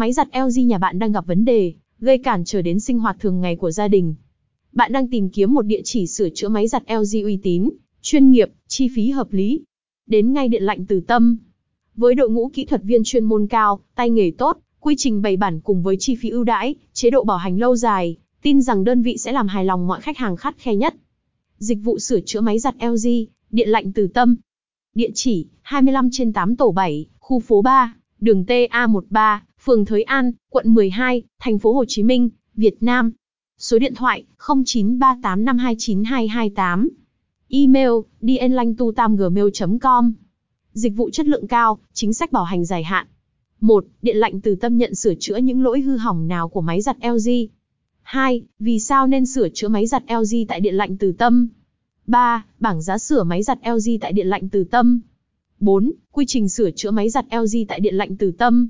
Máy giặt LG nhà bạn đang gặp vấn đề, gây cản trở đến sinh hoạt thường ngày của gia đình. Bạn đang tìm kiếm một địa chỉ sửa chữa máy giặt LG uy tín, chuyên nghiệp, chi phí hợp lý. Đến ngay điện lạnh từ tâm. Với đội ngũ kỹ thuật viên chuyên môn cao, tay nghề tốt, quy trình bày bản cùng với chi phí ưu đãi, chế độ bảo hành lâu dài, tin rằng đơn vị sẽ làm hài lòng mọi khách hàng khắt khe nhất. Dịch vụ sửa chữa máy giặt LG, điện lạnh từ tâm. Địa chỉ 25 trên 8 tổ 7, khu phố 3, đường TA13, phường Thới An, quận 12, thành phố Hồ Chí Minh, Việt Nam. Số điện thoại 0938529228. Email dienlanh.tu tam.gmail.com. Dịch vụ chất lượng cao, chính sách bảo hành dài hạn. 1. Điện lạnh từ tâm nhận sửa chữa những lỗi hư hỏng nào của máy giặt LG. 2. Vì sao nên sửa chữa máy giặt LG tại điện lạnh từ tâm? 3. Bảng giá sửa máy giặt LG tại điện lạnh từ tâm. 4. Quy trình sửa chữa máy giặt LG tại điện lạnh từ tâm.